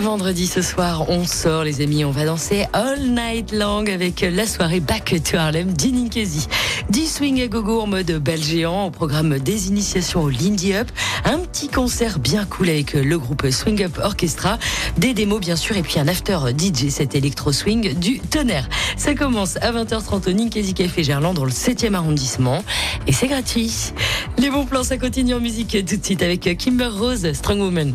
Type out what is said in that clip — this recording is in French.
Vendredi ce soir, on sort les amis, on va danser all night long avec la soirée Back to Harlem d'Ininkezi. 10 swing à gogo en mode bel géant au programme des initiations au Lindy Up. Un petit concert bien cool avec le groupe Swing Up Orchestra. Des démos bien sûr et puis un after DJ cet électro swing du tonnerre. Ça commence à 20h30 au Ninkezi Café Gerland dans le 7e arrondissement et c'est gratuit. Les bons plans ça continue en musique tout de suite avec Kimber Rose, Strong Woman.